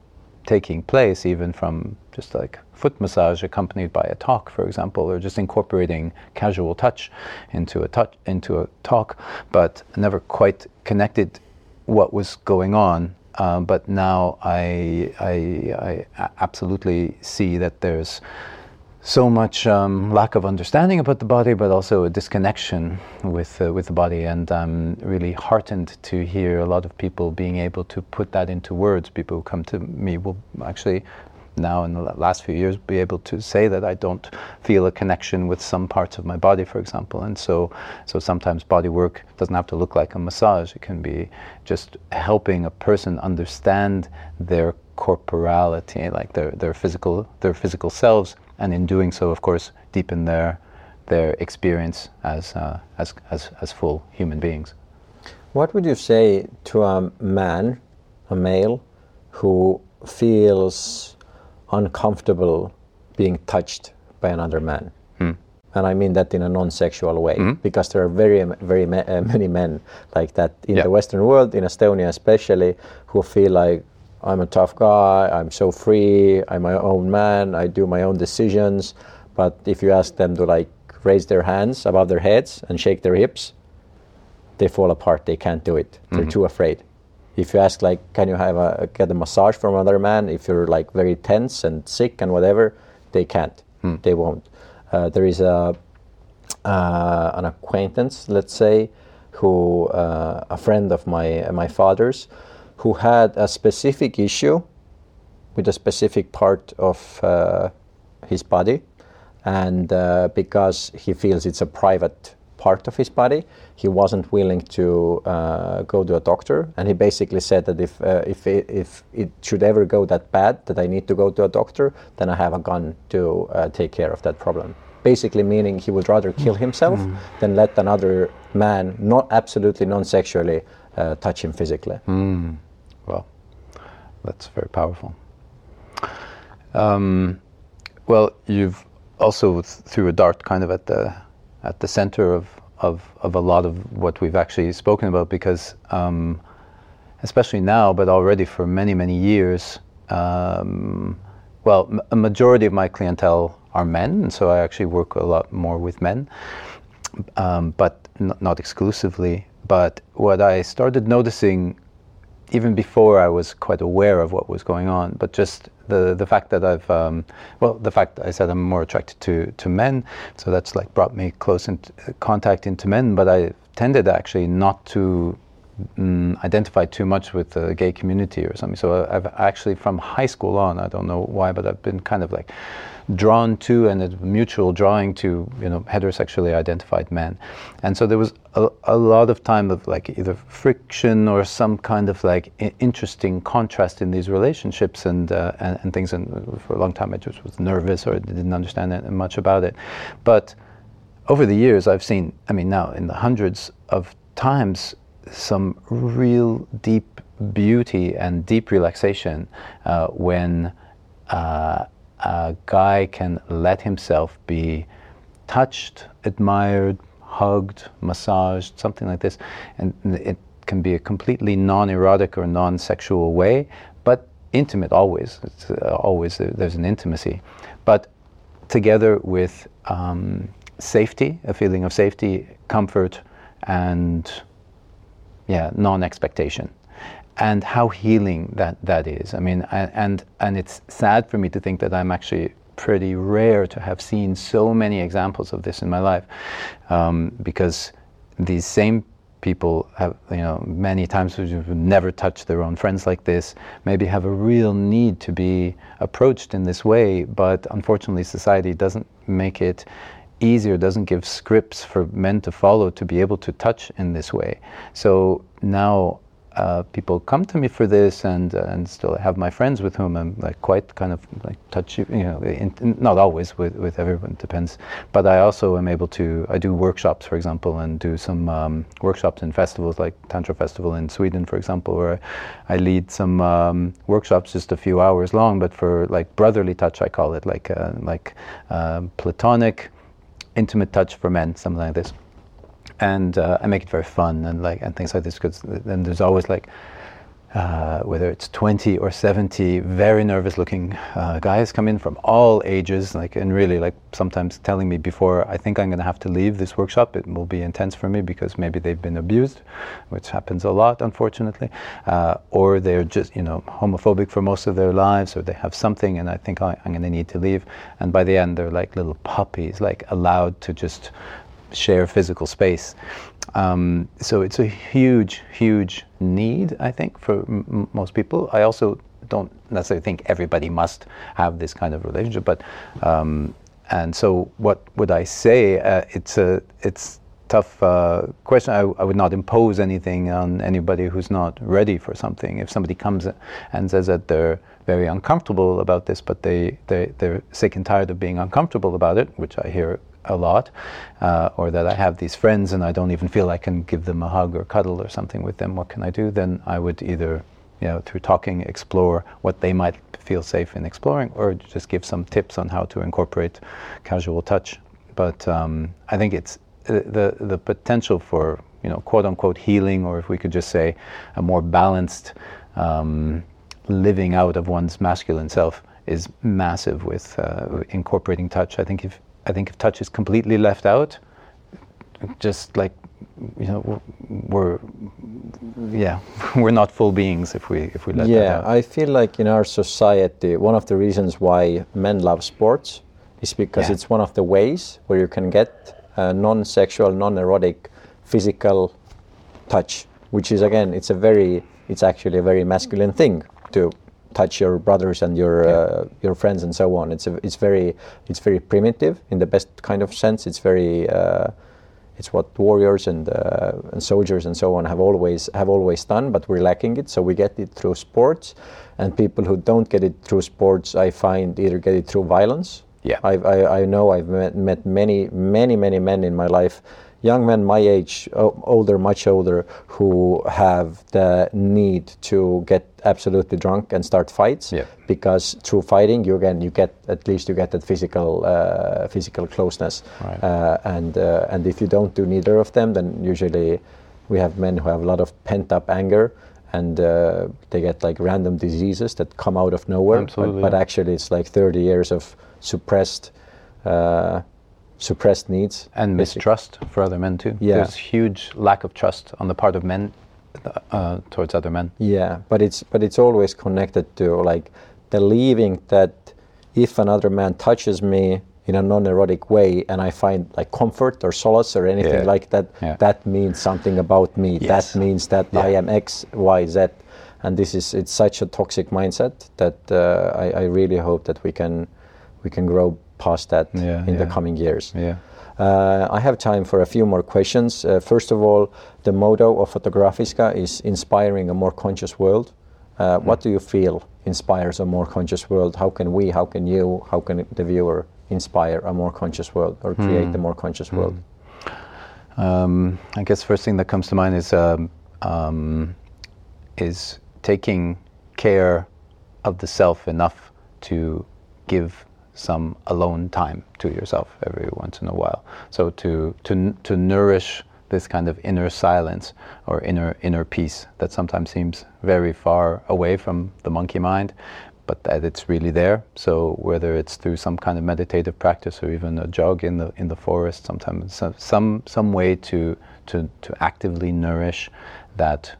taking place even from just like foot massage accompanied by a talk, for example, or just incorporating casual touch into a touch into a talk, but never quite connected what was going on. Uh, but now I, I, I absolutely see that there's so much um, lack of understanding about the body, but also a disconnection with uh, with the body. And I'm really heartened to hear a lot of people being able to put that into words. People who come to me will actually now in the last few years be able to say that I don't feel a connection with some parts of my body, for example. And so, so sometimes body work doesn't have to look like a massage. It can be just helping a person understand their corporality, like their, their physical their physical selves, and in doing so, of course, deepen their their experience as uh, as, as as full human beings. What would you say to a man, a male, who feels uncomfortable being touched by another man. Mm. And I mean that in a non-sexual way, mm-hmm. because there are very, very ma- uh, many men like that in yeah. the Western world, in Estonia especially, who feel like I'm a tough guy, I'm so free, I'm my own man, I do my own decisions. But if you ask them to like raise their hands above their heads and shake their hips, they fall apart. They can't do it. They're mm-hmm. too afraid if you ask like can you have a get a massage from another man if you're like very tense and sick and whatever they can't hmm. they won't uh, there is a uh, an acquaintance let's say who uh, a friend of my my father's who had a specific issue with a specific part of uh, his body and uh, because he feels it's a private part of his body. He wasn't willing to uh, go to a doctor, and he basically said that if uh, if it, if it should ever go that bad that I need to go to a doctor, then I have a gun to uh, take care of that problem. Basically, meaning he would rather kill himself mm. than let another man, not absolutely non-sexually, uh, touch him physically. Mm. Well, that's very powerful. Um, well, you've also threw a dart kind of at the at the center of, of, of a lot of what we've actually spoken about because, um, especially now, but already for many, many years, um, well, m- a majority of my clientele are men, and so I actually work a lot more with men, um, but n- not exclusively. But what I started noticing even before I was quite aware of what was going on, but just the the fact that I've um, well, the fact I said I'm more attracted to to men, so that's like brought me close in contact into men. But I tended actually not to um, identify too much with the gay community or something. So I've actually from high school on, I don't know why, but I've been kind of like drawn to and a mutual drawing to you know heterosexually identified men. And so there was a, a lot of time of like either friction or some kind of like interesting contrast in these relationships and, uh, and, and things. And for a long time I just was nervous or didn't understand it, much about it. But over the years I've seen I mean now in the hundreds of times some real deep beauty and deep relaxation uh, when uh, guy can let himself be touched, admired, hugged, massaged, something like this, and it can be a completely non-erotic or non-sexual way, but intimate always. It's uh, always there's an intimacy, but together with um, safety, a feeling of safety, comfort, and yeah, non-expectation and how healing that, that is. I mean, and, and it's sad for me to think that I'm actually pretty rare to have seen so many examples of this in my life um, because these same people have, you know, many times who've never touched their own friends like this, maybe have a real need to be approached in this way, but unfortunately society doesn't make it easier, doesn't give scripts for men to follow to be able to touch in this way. So now uh, people come to me for this, and uh, and still have my friends with whom I'm like quite kind of like touchy, you know, in, in, not always with with everyone depends. But I also am able to I do workshops, for example, and do some um, workshops in festivals like Tantra Festival in Sweden, for example, where I lead some um, workshops just a few hours long, but for like brotherly touch, I call it like uh, like um, platonic, intimate touch for men, something like this and uh, I make it very fun and like and things like this because then there's always like uh, whether it's 20 or 70 very nervous looking uh, guys come in from all ages like and really like sometimes telling me before i think i'm going to have to leave this workshop it will be intense for me because maybe they've been abused which happens a lot unfortunately uh, or they're just you know homophobic for most of their lives or they have something and i think I, i'm going to need to leave. And by the end they're like little puppies like allowed to just share physical space um, so it's a huge, huge need, I think, for m- most people. I also don't necessarily think everybody must have this kind of relationship, but um, and so what would I say? Uh, it's a it's tough uh, question. I, I, would not impose anything on anybody who's not ready for something. If somebody comes and says that they're very uncomfortable about this, but they, they, they're sick and tired of being uncomfortable about it, which I hear a lot, uh, or that I have these friends and I don't even feel I can give them a hug or cuddle or something with them, what can I do? Then I would either, you know, through talking, explore what they might feel safe in exploring, or just give some tips on how to incorporate casual touch. But um, I think it's uh, the the potential for you know quote unquote healing, or if we could just say a more balanced um, living out of one's masculine self is massive with uh, incorporating touch. I think if I think if touch is completely left out, just like you know, we're yeah, we're not full beings if we if we let yeah, that out. I feel like in our society, one of the reasons why men love sports is because yeah. it's one of the ways where you can get non-sexual, non-erotic, physical touch, which is again, it's a very, it's actually a very masculine thing to touch your brothers and your yeah. uh, your friends and so on. It's a, it's very it's very primitive in the best kind of sense. It's very uh, it's what warriors and uh, and soldiers and so on have always have always done, but we're lacking it. So we get it through sports, and people who don't get it through sports, I find either get it through violence. Yeah, i I I know I've met, met many many many men in my life young men my age, older, much older, who have the need to get absolutely drunk and start fights. Yeah. Because through fighting, you again you get at least you get that physical uh, physical closeness. Right. Uh, and uh, and if you don't do neither of them, then usually we have men who have a lot of pent up anger. And uh, they get like random diseases that come out of nowhere. But, but actually, it's like 30 years of suppressed uh, suppressed needs and mistrust for other men too. Yeah. There's huge lack of trust on the part of men uh, towards other men. Yeah, but it's but it's always connected to like believing that if another man touches me in a non-erotic way and I find like comfort or solace or anything yeah. like that, yeah. that means something about me. Yes. That means that yeah. I am X, Y, Z. And this is it's such a toxic mindset that uh, I, I really hope that we can we can grow past that yeah, in yeah. the coming years. Yeah. Uh, I have time for a few more questions. Uh, first of all, the motto of Fotografiska is inspiring a more conscious world. Uh, mm. What do you feel inspires a more conscious world? How can we, how can you, how can the viewer inspire a more conscious world or create mm. a more conscious mm. world? Um, I guess first thing that comes to mind is um, um, is taking care of the self enough to give some alone time to yourself every once in a while. So to to to nourish this kind of inner silence or inner inner peace that sometimes seems very far away from the monkey mind, but that it's really there. So whether it's through some kind of meditative practice or even a jog in the in the forest, sometimes some some, way to to to actively nourish that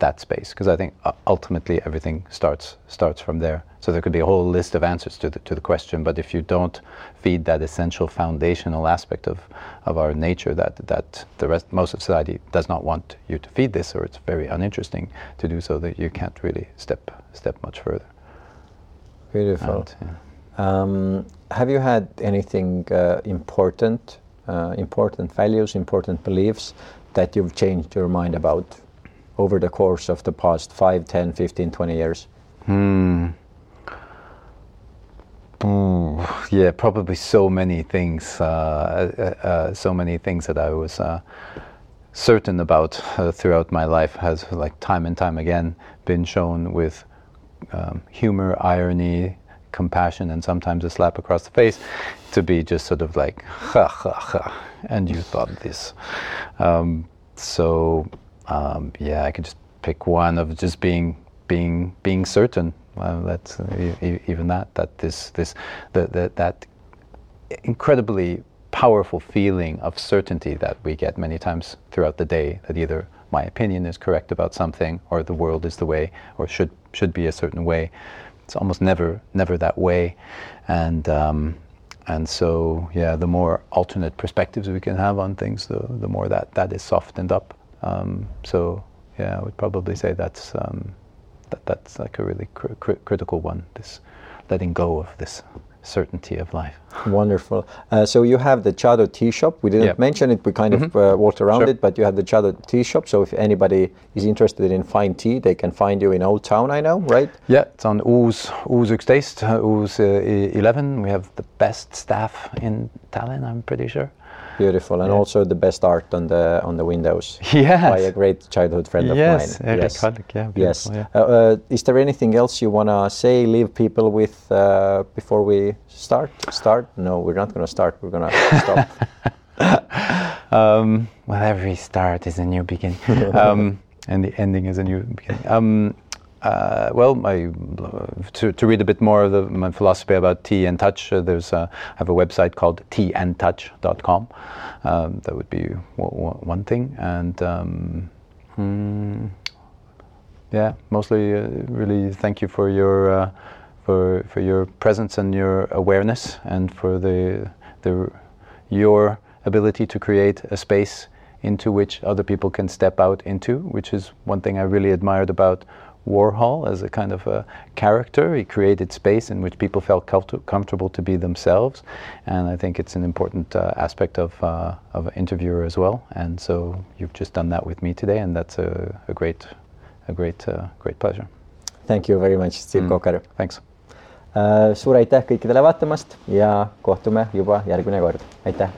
that space because I think uh, ultimately everything starts starts from there. So there could be a whole list of answers to the, to the question, but if you don't feed that essential foundational aspect of, of our nature that, that the rest, most of society does not want you to feed this, or it's very uninteresting to do so, that you can't really step step much further. Beautiful. And, yeah. um, have you had anything uh, important, uh, important values, important beliefs that you've changed your mind about over the course of the past 5, 10, 15, 20 years? Hmm. Ooh, yeah, probably so many things, uh, uh, uh, so many things that I was uh, certain about uh, throughout my life has, like time and time again, been shown with um, humor, irony, compassion, and sometimes a slap across the face, to be just sort of like ha ha ha, and you thought this. Um, so um, yeah, I could just pick one of just being being being certain. Well, that's uh, even that that this this that that, that incredibly powerful feeling of certainty that we get many times throughout the day that either my opinion is correct about something or the world is the way or should should be a certain way. It's almost never never that way. And um, and so yeah the more alternate perspectives we can have on things the, the more that that is softened up um, so yeah I would probably say that's um, that that's like a really cr- cr- critical one this letting go of this certainty of life Wonderful. Uh, so you have the Chado tea shop. We didn't Yeah. mention it. We kind of uh, walked around Sure. it, but you have the Chado tea shop. So if anybody is interested in fine tea, they can find you in Old Town. I know, right? Yeah, it's on Uus Uus Uksteist, uh, Uus uh, e- 11. We have the best staff in Tallinn, I'm pretty sure. Beautiful, and Yeah. also the best art on the on the windows Yes. by a great childhood friend of Yes, mine. Erik Hallik, yeah, yes. yeah. Uh, uh, is there anything else you wanna say, leave people with uh, before we start? Start? No, we're not gonna start. We're gonna stop. Um, well, every start is a new beginning, um, and the ending is a new beginning. Um, uh, well, to, to read a bit more of the, my philosophy about tea and touch, uh, there's uh, I have a website called teaandtouch.com. Um, that would be one thing, and um, hmm, yeah, mostly uh, really thank you for your uh, for for your presence and your awareness, and for the the your ability to create a space into which other people can step out into, which is one thing I really admired about Warhol as a kind of a character. He created space in which people felt comfort- comfortable to be themselves, and I think it's an important uh, aspect of uh, of an interviewer as well. And so you've just done that with me today, and that's a, a great a great uh, great pleasure. Thank you very much, Steve Mm. Kokaru Thanks. uh,. suur aitäh kõikidele vaatamast ja kohtume juba järgmine kord. aitäh.